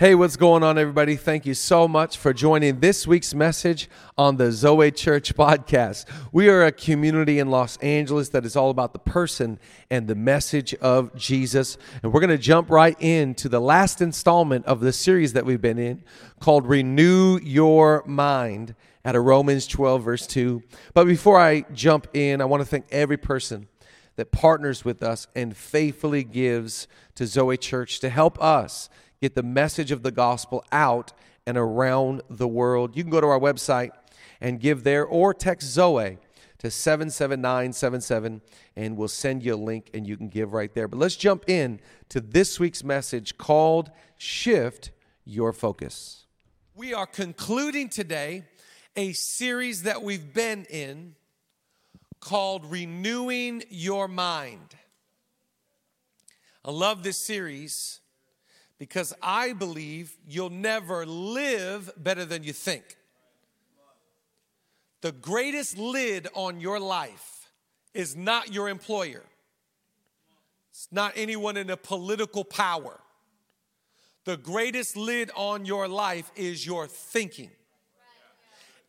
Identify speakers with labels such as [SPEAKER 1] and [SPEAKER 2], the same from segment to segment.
[SPEAKER 1] Hey, what's going on, everybody? Thank you so much for joining this week's message on the Zoe Church podcast. We are a community in Los Angeles that is all about the person and the message of Jesus. And we're going to jump right into the last installment of the series that we've been in called Renew Your Mind out of Romans 12, verse 2. But before I jump in, I want to thank every person that partners with us and faithfully gives to Zoe Church to help us get the message of the gospel out and around the world. You can go to our website and give there or text Zoe to 77977 and we'll send you a link and you can give right there. But let's jump in to this week's message called Shift Your Focus. We are concluding today a series that we've been in called Renewing Your Mind. I love this series because I believe you'll never live better than you think. The greatest lid on your life is not your employer, it's not anyone in a political power. The greatest lid on your life is your thinking.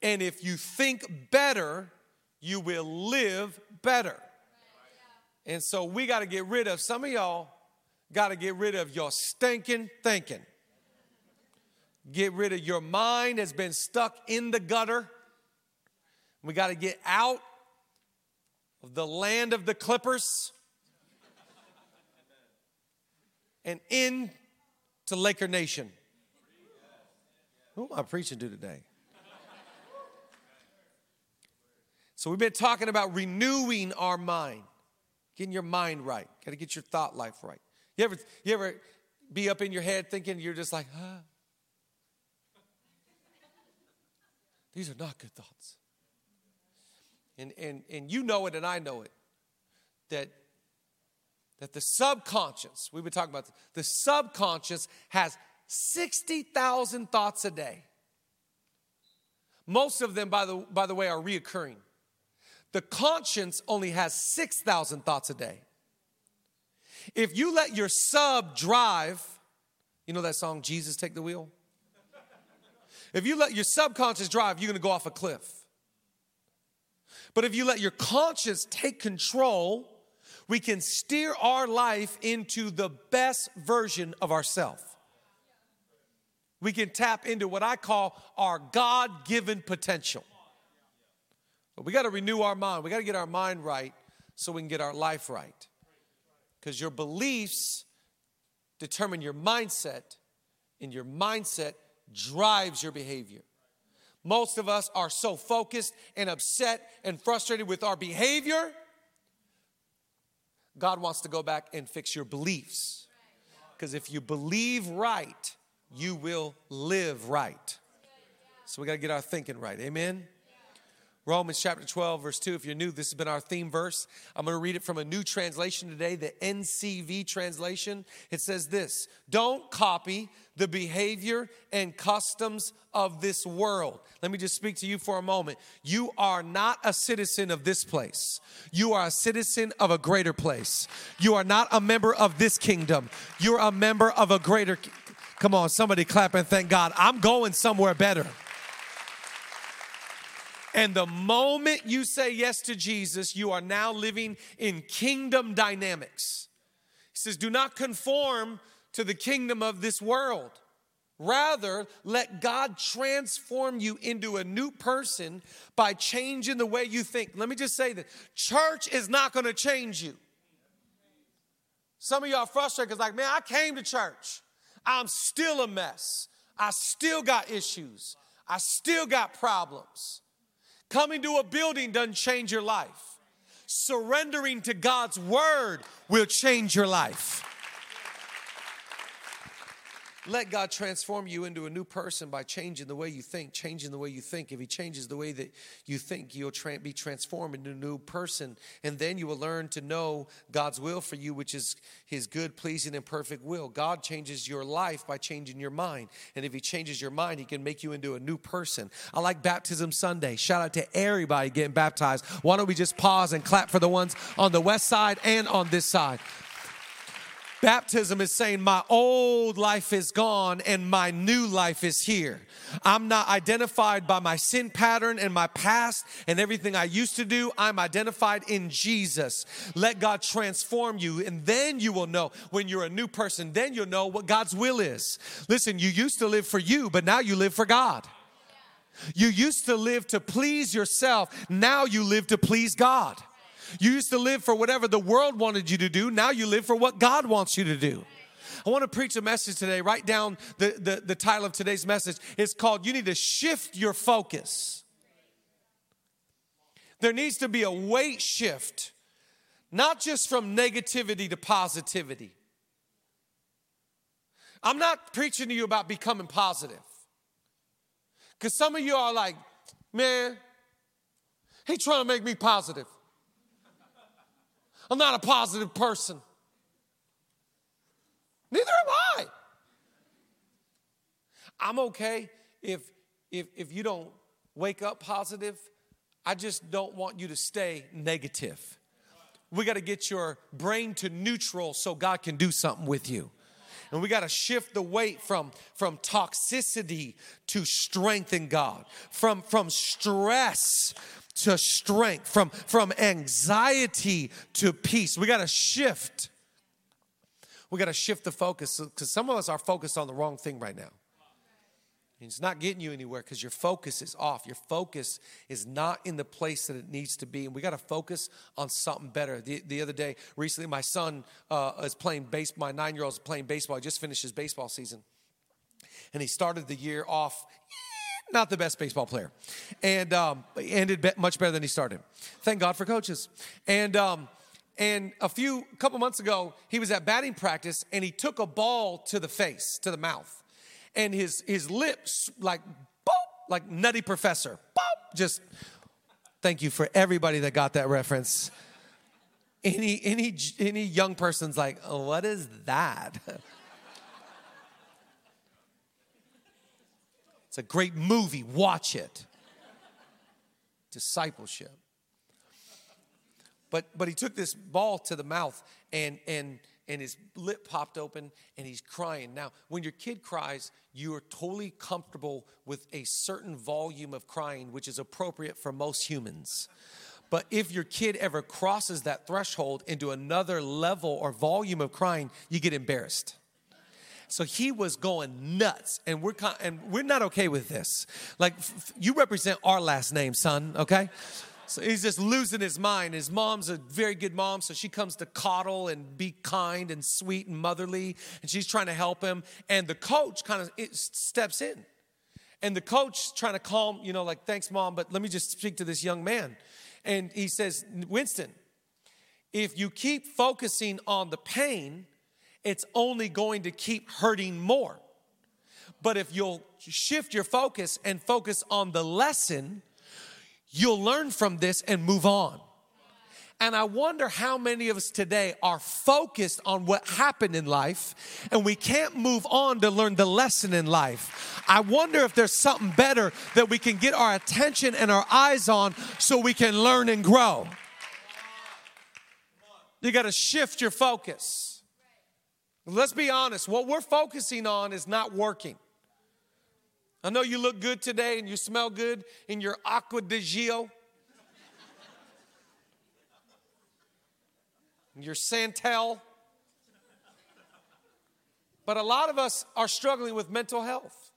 [SPEAKER 1] And if you think better, you will live better. And so we got to get rid of some of y'all got to get rid of your stinking thinking. Get rid of your mind has been stuck in the gutter. We got to get out of the land of the Clippers and in to Laker Nation. Who am I preaching to today? So we've been talking about renewing our mind, getting your mind right. Got to get your thought life right. You ever, you ever be up in your head thinking you're just like, huh? These are not good thoughts. And, and, and you know it and I know it that, that the subconscious, we've been talking about this, the subconscious has 60,000 thoughts a day. Most of them, by the, by the way, are reoccurring. The conscience only has 6,000 thoughts a day. If you let your sub drive, you know that song, Jesus Take the Wheel? If you let your subconscious drive, you're gonna go off a cliff. But if you let your conscience take control, we can steer our life into the best version of ourselves. We can tap into what I call our God given potential. But we got to renew our mind. We got to get our mind right so we can get our life right because your beliefs determine your mindset, and your mindset drives your behavior. Most of us are so focused and upset and frustrated with our behavior. God wants to go back and fix your beliefs. Because if you believe right, you will live right. So we got to get our thinking right. Amen. Romans chapter 12, verse 2. If you're new, this has been our theme verse. I'm going to read it from a new translation today, the NCV translation. It says this Don't copy the behavior and customs of this world. Let me just speak to you for a moment. You are not a citizen of this place, you are a citizen of a greater place. You are not a member of this kingdom, you're a member of a greater. Come on, somebody clap and thank God. I'm going somewhere better. And the moment you say yes to Jesus, you are now living in kingdom dynamics. He says, Do not conform to the kingdom of this world. Rather, let God transform you into a new person by changing the way you think. Let me just say that church is not going to change you. Some of y'all frustrated because, like, man, I came to church. I'm still a mess. I still got issues. I still got problems. Coming to a building doesn't change your life. Surrendering to God's word will change your life. Let God transform you into a new person by changing the way you think, changing the way you think. If He changes the way that you think, you'll tra- be transformed into a new person. And then you will learn to know God's will for you, which is His good, pleasing, and perfect will. God changes your life by changing your mind. And if He changes your mind, He can make you into a new person. I like Baptism Sunday. Shout out to everybody getting baptized. Why don't we just pause and clap for the ones on the west side and on this side? Baptism is saying, My old life is gone and my new life is here. I'm not identified by my sin pattern and my past and everything I used to do. I'm identified in Jesus. Let God transform you, and then you will know when you're a new person, then you'll know what God's will is. Listen, you used to live for you, but now you live for God. You used to live to please yourself, now you live to please God. You used to live for whatever the world wanted you to do. Now you live for what God wants you to do. I want to preach a message today. Write down the, the, the title of today's message. It's called You Need to Shift Your Focus. There needs to be a weight shift, not just from negativity to positivity. I'm not preaching to you about becoming positive. Because some of you are like, man, he trying to make me positive. I'm not a positive person. Neither am I. I'm okay if if if you don't wake up positive. I just don't want you to stay negative. We got to get your brain to neutral so God can do something with you. And we got to shift the weight from, from toxicity to strength in God, from, from stress to strength, from, from anxiety to peace. We got to shift. We got to shift the focus because some of us are focused on the wrong thing right now. And It's not getting you anywhere because your focus is off. Your focus is not in the place that it needs to be. And we got to focus on something better. The, the other day, recently, my son uh, is playing base. My nine year old is playing baseball. He just finished his baseball season. And he started the year off not the best baseball player, and um, ended much better than he started. Thank God for coaches. And um, and a few couple months ago, he was at batting practice and he took a ball to the face, to the mouth, and his his lips like boop, like Nutty Professor, boop, just. Thank you for everybody that got that reference. Any any any young person's like, oh, what is that? It's a great movie. Watch it. Discipleship. But but he took this ball to the mouth and and and his lip popped open and he's crying. Now, when your kid cries, you are totally comfortable with a certain volume of crying, which is appropriate for most humans. But if your kid ever crosses that threshold into another level or volume of crying, you get embarrassed. So he was going nuts, and we're and we're not okay with this. Like f- you represent our last name, son. Okay. So he's just losing his mind. His mom's a very good mom, so she comes to coddle and be kind and sweet and motherly, and she's trying to help him. And the coach kind of steps in. And the coach trying to calm, you know, like, thanks, mom, but let me just speak to this young man. And he says, Winston, if you keep focusing on the pain, it's only going to keep hurting more. But if you'll shift your focus and focus on the lesson, you'll learn from this and move on. And I wonder how many of us today are focused on what happened in life and we can't move on to learn the lesson in life. I wonder if there's something better that we can get our attention and our eyes on so we can learn and grow. You got to shift your focus. Let's be honest, what we're focusing on is not working. I know you look good today and you smell good in your Acqua di Gio. your Santal. But a lot of us are struggling with mental health.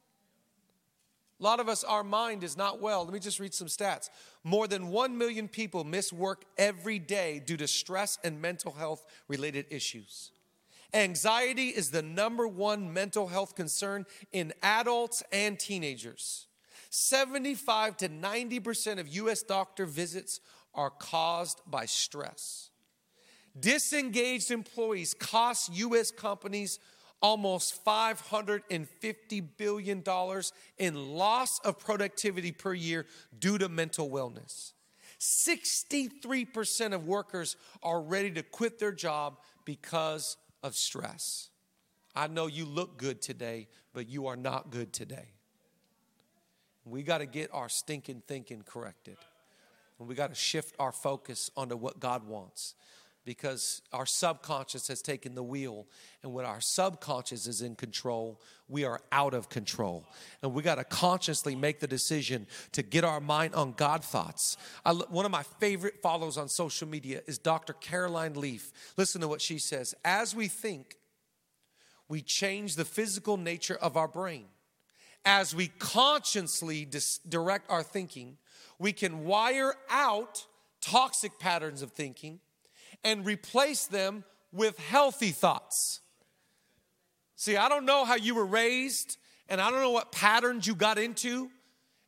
[SPEAKER 1] A lot of us, our mind is not well. Let me just read some stats. More than 1 million people miss work every day due to stress and mental health related issues. Anxiety is the number one mental health concern in adults and teenagers. 75 to 90% of US doctor visits are caused by stress. Disengaged employees cost US companies almost $550 billion in loss of productivity per year due to mental wellness. 63% of workers are ready to quit their job because of stress. I know you look good today, but you are not good today. We got to get our stinking thinking corrected. And we got to shift our focus onto what God wants. Because our subconscious has taken the wheel. And when our subconscious is in control, we are out of control. And we got to consciously make the decision to get our mind on God thoughts. I, one of my favorite follows on social media is Dr. Caroline Leaf. Listen to what she says As we think, we change the physical nature of our brain. As we consciously dis- direct our thinking, we can wire out toxic patterns of thinking and replace them with healthy thoughts. See, I don't know how you were raised, and I don't know what patterns you got into.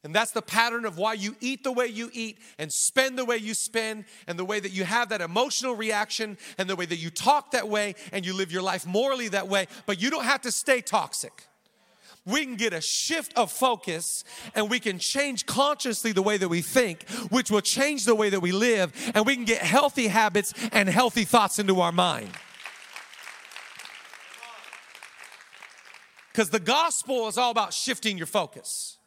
[SPEAKER 1] And that's the pattern of why you eat the way you eat and spend the way you spend, and the way that you have that emotional reaction, and the way that you talk that way, and you live your life morally that way. But you don't have to stay toxic we can get a shift of focus and we can change consciously the way that we think, which will change the way that we live, and we can get healthy habits and healthy thoughts into our mind. Because the gospel is all about shifting your focus.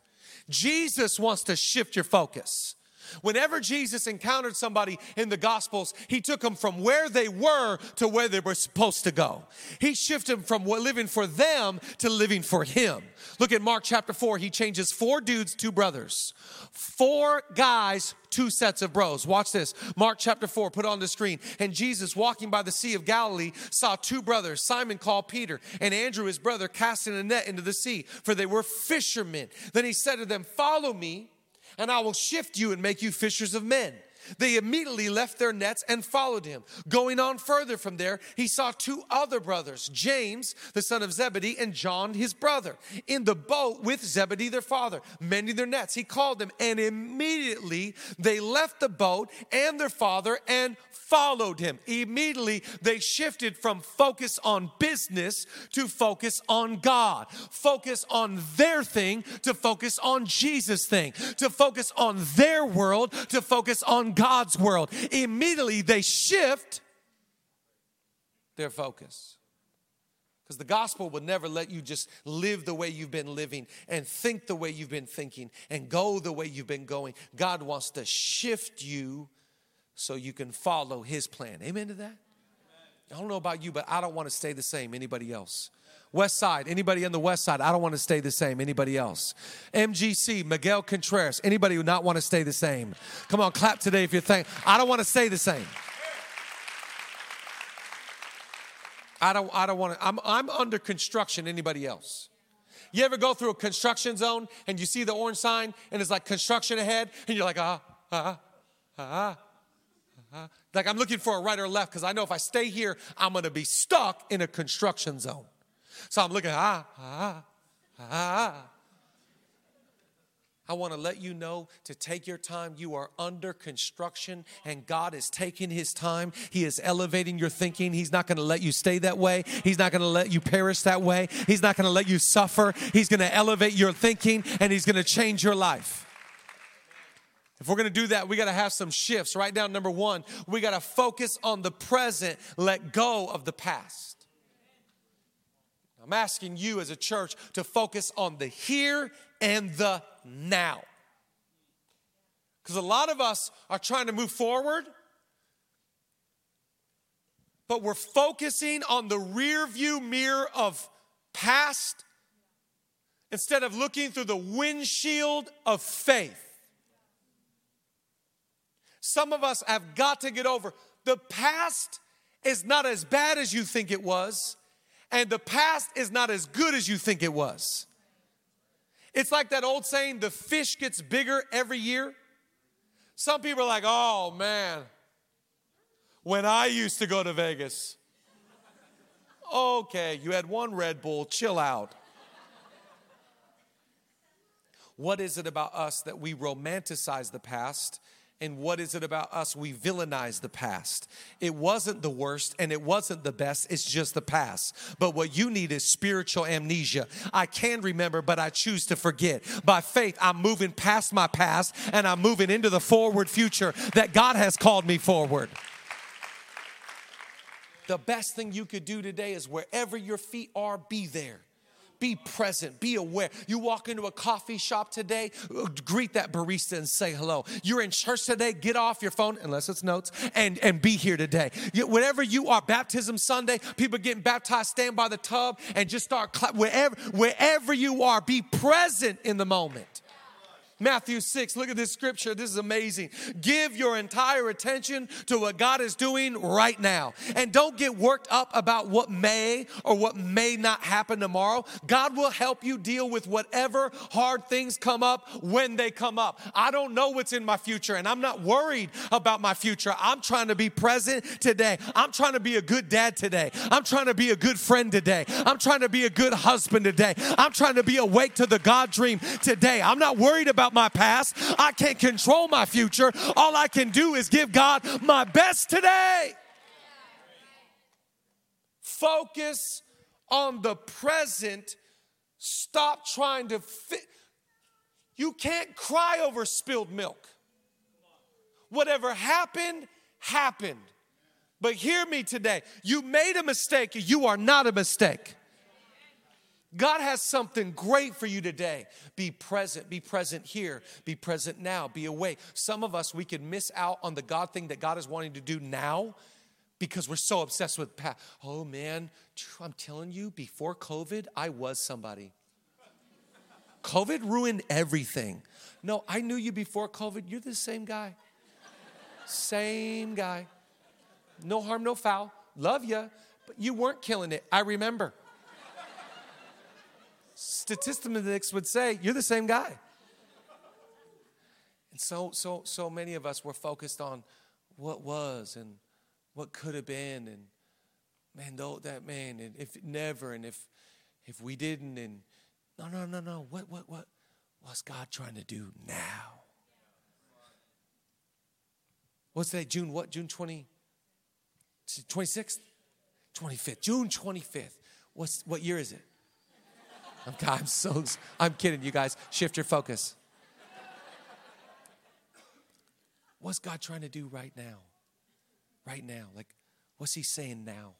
[SPEAKER 1] Jesus wants to shift your focus. Whenever Jesus encountered somebody in the Gospels, he took them from where they were to where they were supposed to go. He shifted them from living for them to living for him. Look at Mark chapter 4. He changes four dudes, two brothers. Four guys, two sets of bros. Watch this. Mark chapter 4, put on the screen. And Jesus, walking by the Sea of Galilee, saw two brothers, Simon called Peter, and Andrew, his brother, casting a net into the sea, for they were fishermen. Then he said to them, Follow me and I will shift you and make you fishers of men. They immediately left their nets and followed him. Going on further from there, he saw two other brothers, James, the son of Zebedee, and John, his brother, in the boat with Zebedee, their father, mending their nets. He called them, and immediately they left the boat and their father and followed him. Immediately they shifted from focus on business to focus on God, focus on their thing to focus on Jesus' thing, to focus on their world to focus on God's world. Immediately they shift their focus. Because the gospel will never let you just live the way you've been living and think the way you've been thinking and go the way you've been going. God wants to shift you so you can follow his plan. Amen to that? I don't know about you, but I don't want to stay the same. Anybody else? West Side, anybody on the West Side, I don't want to stay the same. Anybody else? MGC, Miguel Contreras, anybody who not want to stay the same? Come on, clap today if you think I don't want to stay the same. I don't I don't want to I'm I'm under construction anybody else. You ever go through a construction zone and you see the orange sign and it's like construction ahead and you're like ah ah ah ah like I'm looking for a right or left because I know if I stay here I'm going to be stuck in a construction zone. So I'm looking, ah, ah, ah. I want to let you know to take your time. You are under construction, and God is taking His time. He is elevating your thinking. He's not going to let you stay that way. He's not going to let you perish that way. He's not going to let you suffer. He's going to elevate your thinking, and He's going to change your life. If we're going to do that, we got to have some shifts. Write down number one, we got to focus on the present, let go of the past. I'm asking you as a church to focus on the here and the now. Because a lot of us are trying to move forward, but we're focusing on the rear view mirror of past instead of looking through the windshield of faith. Some of us have got to get over the past is not as bad as you think it was and the past is not as good as you think it was. It's like that old saying the fish gets bigger every year. Some people are like, oh man, when I used to go to Vegas. Okay, you had one Red Bull, chill out. What is it about us that we romanticize the past and what is it about us? We villainize the past. It wasn't the worst and it wasn't the best, it's just the past. But what you need is spiritual amnesia. I can remember, but I choose to forget. By faith, I'm moving past my past and I'm moving into the forward future that God has called me forward. The best thing you could do today is wherever your feet are, be there Be present, be aware. You walk into a coffee shop today, greet that barista and say hello. You're in church today, get off your phone, unless it's notes, and, and be here today. Whatever you are, baptism Sunday, people getting baptized, stand by the tub and just start. Wherever, wherever you are, be present in the moment. Matthew 6, look at this scripture. This is amazing. Give your entire attention to what God is doing right now. And don't get worked up about what may or what may not happen tomorrow. God will help you deal with whatever hard things come up when they come up. I don't know what's in my future and I'm not worried about my future. I'm trying to be present today. I'm trying to be a good dad today. I'm trying to be a good friend today. I'm trying to be a good husband today. I'm trying to be awake to the God dream today. I'm not worried about about my past. I can't control my future. All I can do is give God my best today. Focus on the present. Stop trying to fit. You can't cry over spilled milk. Whatever happened, happened. But hear me today. You made a mistake. You are not a mistake. God has something great for you today. Be present. Be present here. Be present now. Be awake. Some of us, we can miss out on the God thing that God is wanting to do now because we're so obsessed with past. Oh man, I'm telling you, before COVID, I was somebody. COVID ruined everything. No, I knew you before COVID. You're the same guy. Same guy. No harm, no foul. Love you, but you weren't killing it. I remember statistics would say you're the same guy. And so, so, so many of us were focused on what was and what could have been, and man, though that man, and if never, and if if we didn't, and no, no, no, no. What, what, what? What's God trying to do now? What's that? June what? June 20, 26th? 25th. June 25th. What's, what year is it? I'm, I'm so, I'm kidding, you guys. Shift your focus. What's God trying to do right now? Right now. Like, what's He saying now?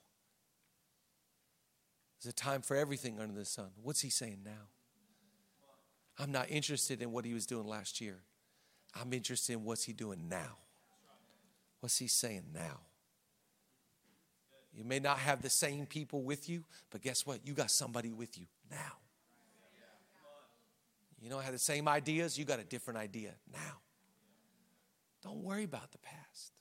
[SPEAKER 1] There's a time for everything under the sun. What's He saying now? I'm not interested in what He was doing last year. I'm interested in what's He doing now. What's He saying now? You may not have the same people with you, but guess what? You got somebody with you now. You don't have the same ideas, you got a different idea now. Don't worry about the past.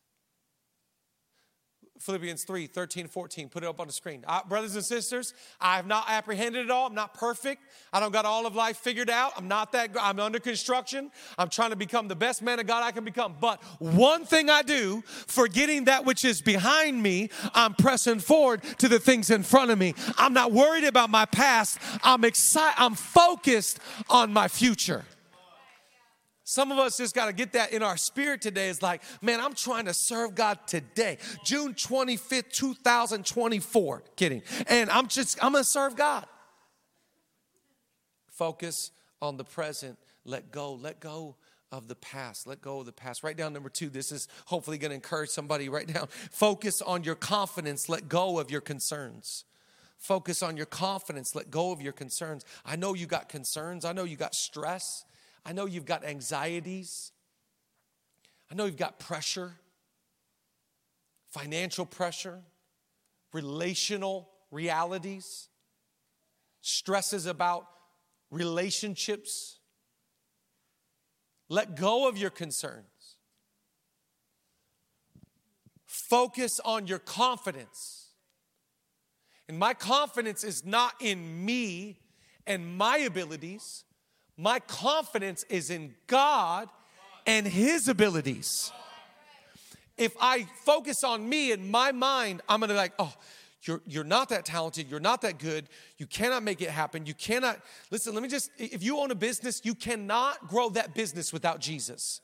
[SPEAKER 1] Philippians 3 13, 14. Put it up on the screen. Uh, brothers and sisters, I have not apprehended it all. I'm not perfect. I don't got all of life figured out. I'm not that, I'm under construction. I'm trying to become the best man of God I can become. But one thing I do, forgetting that which is behind me, I'm pressing forward to the things in front of me. I'm not worried about my past. I'm excited. I'm focused on my future. Some of us just got to get that in our spirit today. It's like, man, I'm trying to serve God today. June 25th, 2024. Kidding. And I'm just, I'm going to serve God. Focus on the present. Let go. Let go of the past. Let go of the past. Write down number two. This is hopefully going to encourage somebody. Write down. Focus on your confidence. Let go of your concerns. Focus on your confidence. Let go of your concerns. I know you got concerns. I know you got stress. I know you've got anxieties. I know you've got pressure, financial pressure, relational realities, stresses about relationships. Let go of your concerns. Focus on your confidence. And my confidence is not in me and my abilities. My confidence is in God and His abilities. If I focus on me and my mind, I'm gonna be like, oh, you're, you're not that talented. You're not that good. You cannot make it happen. You cannot. Listen, let me just, if you own a business, you cannot grow that business without Jesus.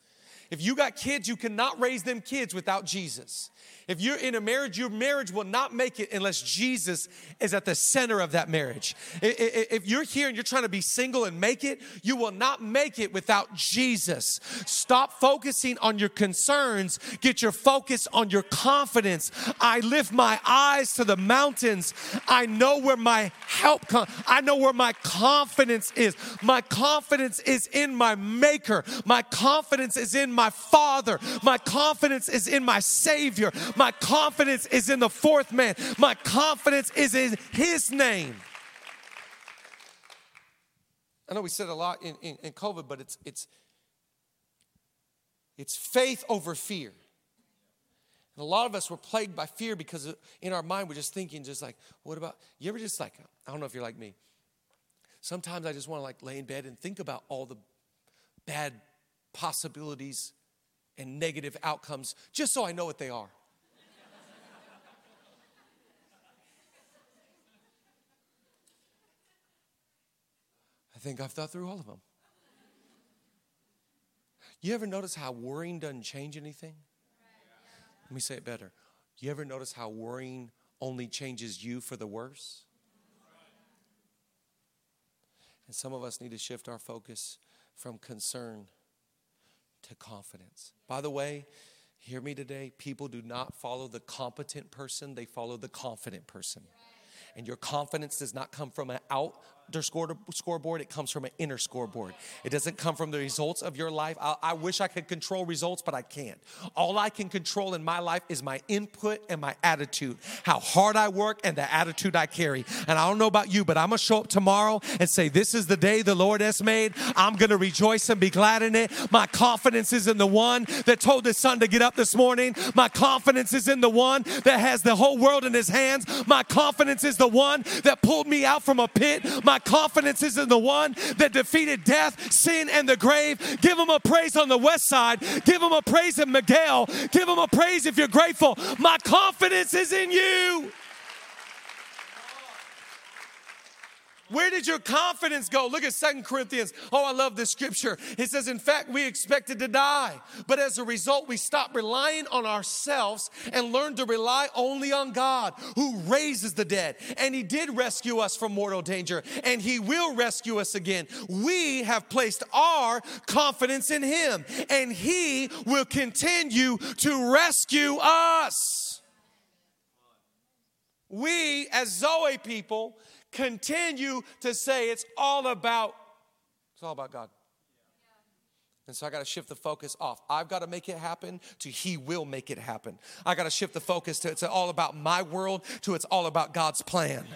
[SPEAKER 1] If you got kids, you cannot raise them kids without Jesus. If you're in a marriage, your marriage will not make it unless Jesus is at the center of that marriage. If you're here and you're trying to be single and make it, you will not make it without Jesus. Stop focusing on your concerns, get your focus on your confidence. I lift my eyes to the mountains. I know where my help comes. I know where my confidence is. My confidence is in my maker. My confidence is in my father. My confidence is in my savior. My confidence is in the fourth man. My confidence is in his name. I know we said a lot in, in, in COVID, but it's it's it's faith over fear. And a lot of us were plagued by fear because in our mind we're just thinking, just like, what about you ever just like, I don't know if you're like me. Sometimes I just want to like lay in bed and think about all the bad possibilities and negative outcomes just so I know what they are. I think I've thought through all of them. You ever notice how worrying doesn't change anything? Let me say it better. You ever notice how worrying only changes you for the worse? And some of us need to shift our focus from concern to confidence. By the way, hear me today. People do not follow the competent person, they follow the confident person. And your confidence does not come from an out scoreboard, it comes from an inner scoreboard. It doesn't come from the results of your life. I, I, wish I could control results, but I can't. All I can control in my life is my input and my attitude, how hard I work and the attitude I carry. And I don't know about you, but I'm gonna show up tomorrow and say, This is the day the Lord has made. I'm gonna rejoice and be glad in it. My confidence is in the one that told his son to get up this morning. My confidence is in the one that has the whole world in his hands. My confidence is the one that pulled me out from a pit. My confidence is in the one that defeated death, sin, and the grave. Give him a praise on the west side. Give him a praise in Miguel. Give him a praise if you're grateful. My confidence is in you. Where did your confidence go? Look at Second Corinthians. Oh, I love this scripture. It says, In fact, we expected to die, but as a result, we stopped relying on ourselves and learned to rely only on God who raises the dead. And He did rescue us from mortal danger, and He will rescue us again. We have placed our confidence in Him, and He will continue to rescue us. We, as Zoe people, continue to say it's all about it's all about God. And so I got to shift the focus off. I've got to make it happen to He will make it happen. I got to shift the focus to it's all about my world to it's all about God's plan.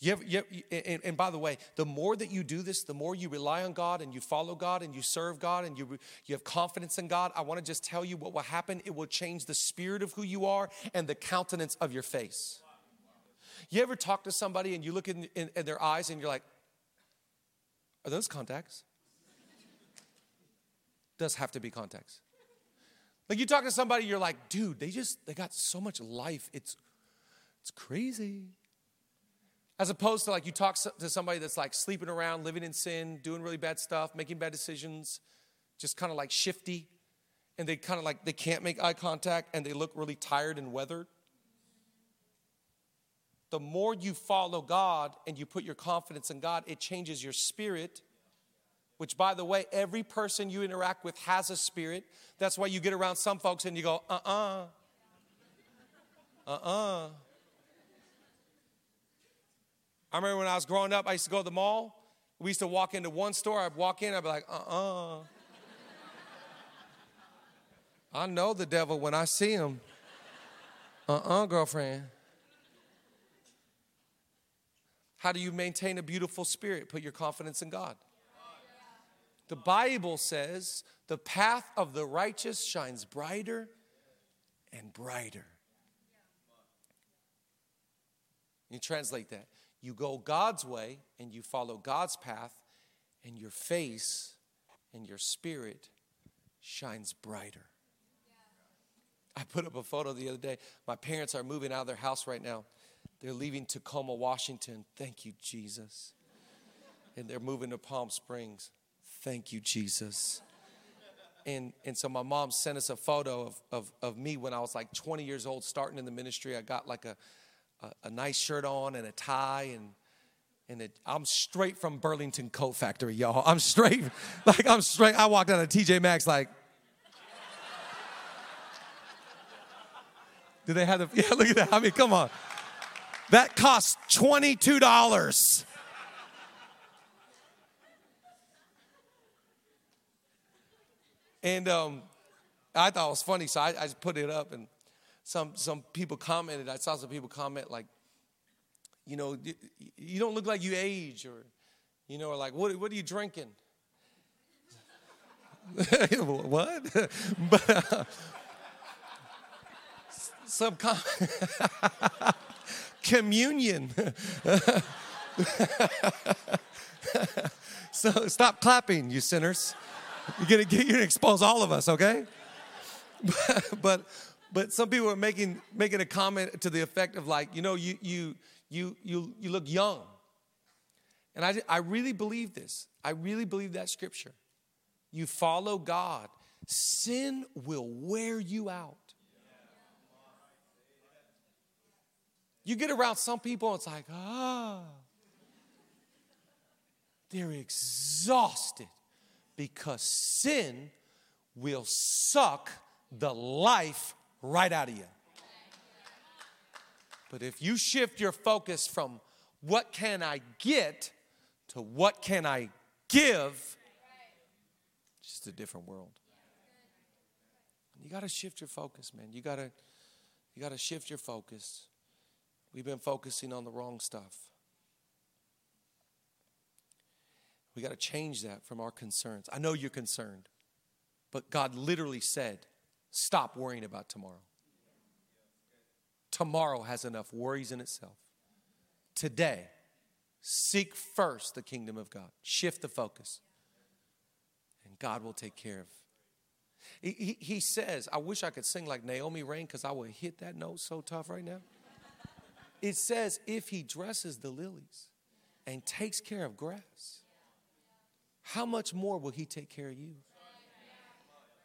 [SPEAKER 1] You you and, and, by the way, the more that you do this, the more you rely on God and you follow God and you serve God and you, you have confidence in God. I want to just tell you what will happen. It will change the spirit of who you are and the countenance of your face. You ever talk to somebody and you look in, in, in their eyes and you're like, are those contacts? Does have to be contacts. Like you talk to somebody, you're like, dude, they just they got so much life. It's it's crazy. As opposed to like you talk to somebody that's like sleeping around, living in sin, doing really bad stuff, making bad decisions, just kind of like shifty, and they kind of like they can't make eye contact and they look really tired and weathered the more you follow God and you put your confidence in God, it changes your spirit. Which, by the way, every person you interact with has a spirit. That's why you get around some folks and you go, uh uh-uh. uh, uh uh. I remember when I was growing up, I used to go to the mall. We used to walk into one store, I'd walk in, I'd be like, uh uh-uh. uh. I know the devil when I see him. Uh uh-uh, uh, girlfriend. How do you maintain a beautiful spirit? Put your confidence in God. The Bible says the path of the righteous shines brighter and brighter. You translate that. You go God's way and you follow God's path, and your face and your spirit shines brighter. I put up a photo the other day. My parents are moving out of their house right now. They're leaving Tacoma, Washington. Thank you, Jesus. And they're moving to Palm Springs. Thank you, Jesus. and and so my mom sent us a photo of, of, of me when I was like 20 years old, starting in the ministry. I got like a, a, a nice shirt on and a tie and and it, I'm straight from Burlington Coat Factory, y'all. I'm straight, like I'm straight. I walked out of TJ Maxx like, do they have the? Yeah, look at that. I mean, come on. That cost twenty two dollars. And um, I thought it was funny, so I, I just put it up, and some some people commented. I saw some people comment like, you know, you, you don't look like you age, or you know, or like, what what are you drinking? what? but uh, some com- communion. so stop clapping, you sinners. You're gonna get you're gonna expose all of us, okay? But, but but some people are making making a comment to the effect of like, you know, you you you you you look young. And I I really believe this. I really believe that scripture. You follow God, sin will wear you out. You get around some people, it's like, ah, they're exhausted because sin will suck the life right out of you. But if you shift your focus from what can I get to what can I give, it's just a different world. You got to shift your focus, man. You got to you got to shift your focus. We've been focusing on the wrong stuff. We got to change that from our concerns. I know you're concerned, but God literally said, stop worrying about tomorrow. Tomorrow has enough worries in itself. Today, seek first the kingdom of God, shift the focus, and God will take care of. He, he, he says, I wish I could sing like Naomi Raine because I would hit that note so tough right now. It says, if he dresses the lilies and takes care of grass, how much more will He take care of you?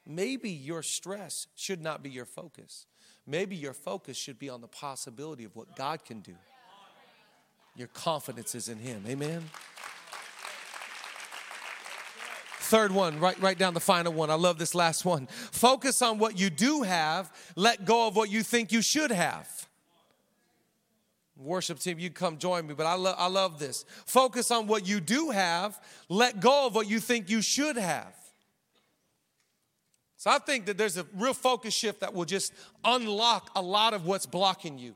[SPEAKER 1] Maybe your stress should not be your focus. Maybe your focus should be on the possibility of what God can do. Your confidence is in Him. Amen. Third one, right, write down the final one. I love this last one. Focus on what you do have, let go of what you think you should have. Worship team, you come join me, but I, lo- I love this. Focus on what you do have, let go of what you think you should have. So I think that there's a real focus shift that will just unlock a lot of what's blocking you.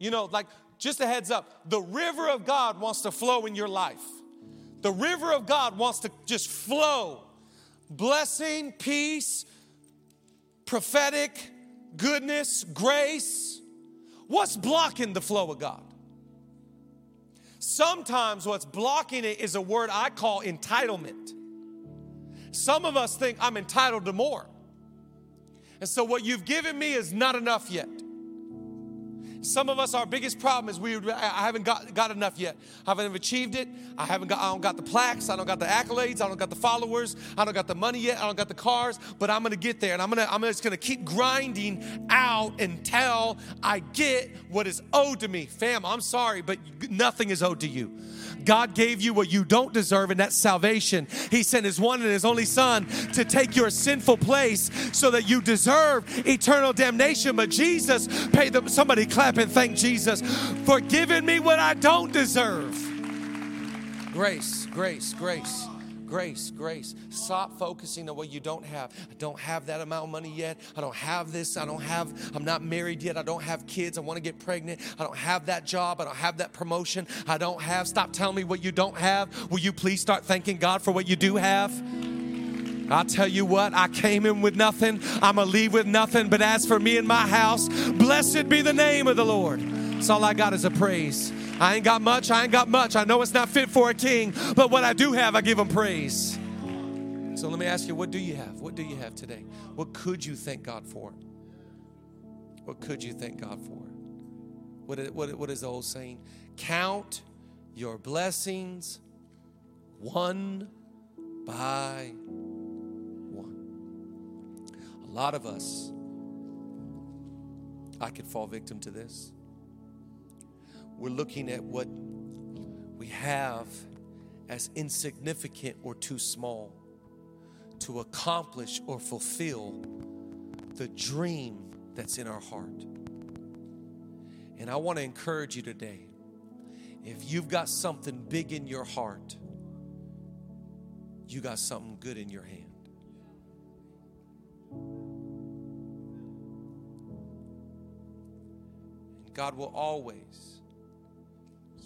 [SPEAKER 1] You know, like just a heads up, the river of God wants to flow in your life. The river of God wants to just flow. Blessing, peace, prophetic, goodness, grace What's blocking the flow of God? Sometimes what's blocking it is a word I call entitlement. Some of us think I'm entitled to more. And so what you've given me is not enough yet. Some of us, our biggest problem is we I haven't got, got enough yet. I haven't achieved it. I haven't got I don't got the plaques, I don't got the accolades, I don't got the followers, I don't got the money yet, I don't got the cars, but I'm gonna get there and I'm gonna I'm just gonna keep grinding out until I get what is owed to me. Fam, I'm sorry, but nothing is owed to you. God gave you what you don't deserve, and that's salvation. He sent His one and His only Son to take your sinful place so that you deserve eternal damnation. But Jesus paid them. Somebody clap and thank Jesus for giving me what I don't deserve. Grace, grace, grace grace, grace. Stop focusing on what you don't have. I don't have that amount of money yet. I don't have this. I don't have, I'm not married yet. I don't have kids. I want to get pregnant. I don't have that job. I don't have that promotion. I don't have. Stop telling me what you don't have. Will you please start thanking God for what you do have? I'll tell you what, I came in with nothing. I'm going to leave with nothing. But as for me and my house, blessed be the name of the Lord. That's all I got is a praise. I ain't got much. I ain't got much. I know it's not fit for a king, but what I do have, I give him praise. So let me ask you, what do you have? What do you have today? What could you thank God for? What could you thank God for? What is, what, what is the old saying? Count your blessings one by one. A lot of us, I could fall victim to this. We're looking at what we have as insignificant or too small to accomplish or fulfill the dream that's in our heart. And I want to encourage you today if you've got something big in your heart, you got something good in your hand. And God will always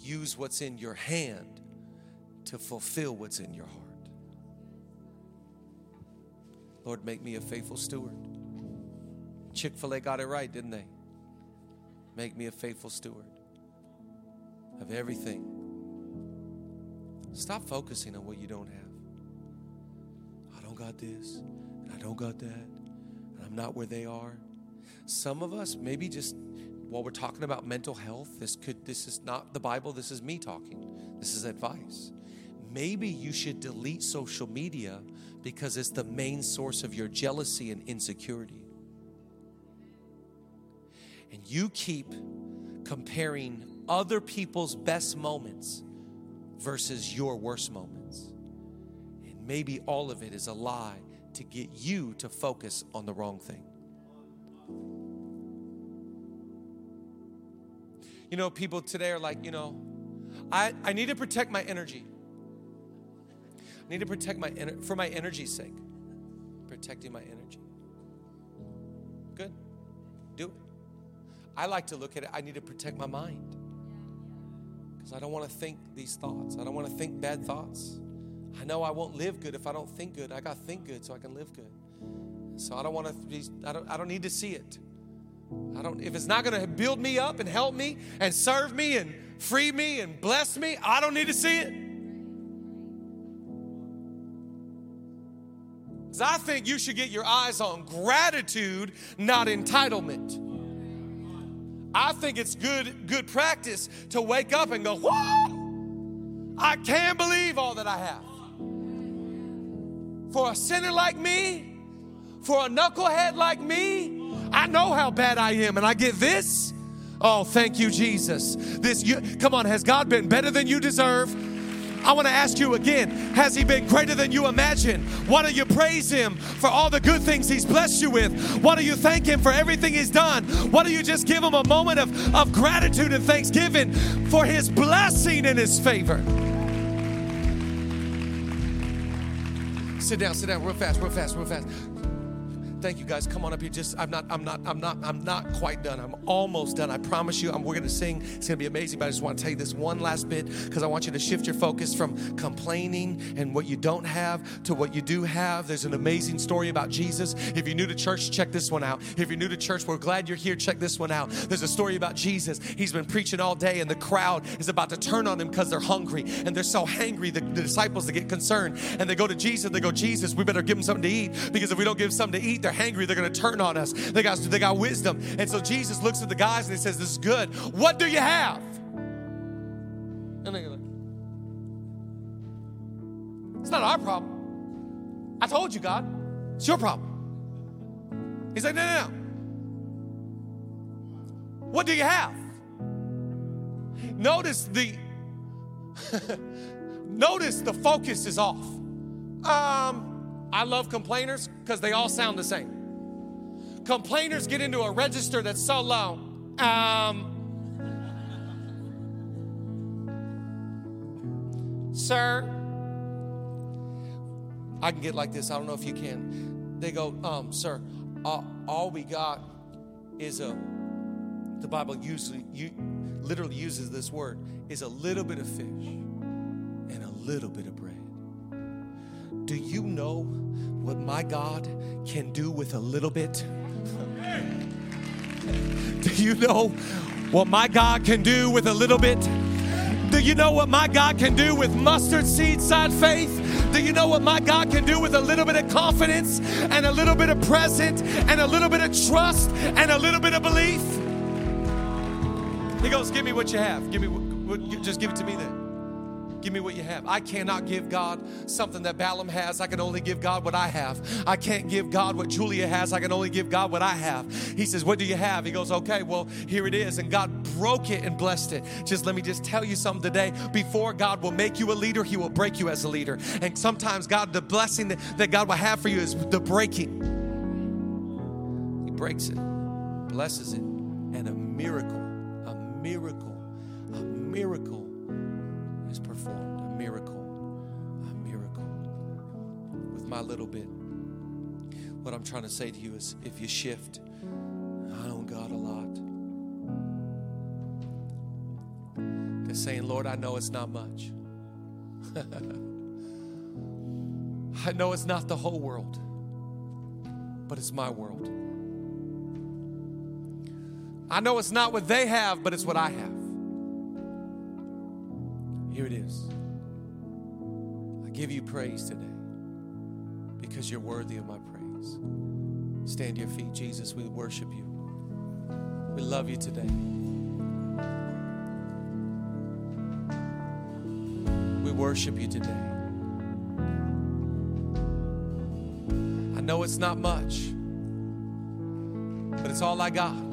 [SPEAKER 1] use what's in your hand to fulfill what's in your heart. Lord, make me a faithful steward. Chick fil A got it right, didn't they? Make me a faithful steward of everything. Stop focusing on what you don't have. I don't got this, and I don't got that, and I'm not where they are. Some of us, maybe just while we're talking about mental health, this could this is not the Bible, this is me talking. This is advice. Maybe you should delete social media because it's the main source of your jealousy and insecurity. And you keep comparing other people's best moments versus your worst moments. And maybe all of it is a lie to get you to focus on the wrong thing. You know, people today are like, you know, I, I need to protect my energy. I need to protect my energy for my energy's sake. Protecting my energy. Good. Do it. I like to look at it, I need to protect my mind. Because I don't want to think these thoughts. I don't want to think bad thoughts. I know I won't live good if I don't think good. I got to think good so I can live good. So I don't want to be, I don't, I don't need to see it. I don't, if it's not going to build me up and help me and serve me and free me and bless me, I don't need to see it. Because I think you should get your eyes on gratitude, not entitlement. I think it's good, good practice to wake up and go, Whoa! I can't believe all that I have. For a sinner like me, for a knucklehead like me, I know how bad I am, and I get this. Oh, thank you, Jesus. This, you, come on, has God been better than you deserve? I want to ask you again Has He been greater than you imagine? Why don't you praise Him for all the good things He's blessed you with? Why don't you thank Him for everything He's done? Why don't you just give Him a moment of, of gratitude and thanksgiving for His blessing and His favor? Sit down, sit down, real fast, real fast, real fast. Thank you guys. Come on up here. Just I'm not I'm not I'm not I'm not quite done. I'm almost done. I promise you. I'm, we're gonna sing. It's gonna be amazing. But I just want to tell you this one last bit because I want you to shift your focus from complaining and what you don't have to what you do have. There's an amazing story about Jesus. If you're new to church, check this one out. If you're new to church, we're glad you're here. Check this one out. There's a story about Jesus. He's been preaching all day, and the crowd is about to turn on him because they're hungry and they're so hangry. The, the disciples they get concerned and they go to Jesus. They go, Jesus, we better give them something to eat because if we don't give them something to eat, they're hangry. They're to turn on us. They got, they got wisdom. And so Jesus looks at the guys and he says, This is good. What do you have? And they go, It's not our problem. I told you, God. It's your problem. He's like, No, no, no. What do you have? Notice the notice the focus is off. Um, I love complainers because they all sound the same complainers get into a register that's so low. Um, sir, I can get like this. I don't know if you can. They go, um, sir, all, all we got is a. The Bible usually you literally uses this word is a little bit of fish and a little bit of bread. Do you know what my God can do with a little bit? Do you know what my God can do with a little bit? Do you know what my God can do with mustard seed side faith? Do you know what my God can do with a little bit of confidence and a little bit of present and a little bit of trust and a little bit of belief? He goes, Give me what you have. Give me, what, just give it to me then. Give me what you have. I cannot give God something that Balaam has. I can only give God what I have. I can't give God what Julia has. I can only give God what I have. He says, What do you have? He goes, Okay, well, here it is. And God broke it and blessed it. Just let me just tell you something today. Before God will make you a leader, He will break you as a leader. And sometimes, God, the blessing that, God will have for you is the breaking. He breaks it, blesses it, and a miracle, a miracle, a miracle my little bit, what I'm trying to say to you is if you shift, I know God a lot. They're saying, Lord, I know it's not much. I know it's not the whole world, but it's my world. I know it's not what they have, but it's what I have. Here it is. I give you praise today because you're worthy of my praise. Stand to your feet, Jesus. We worship you. We love you today. We worship you today. I know it's not much, but it's all I got.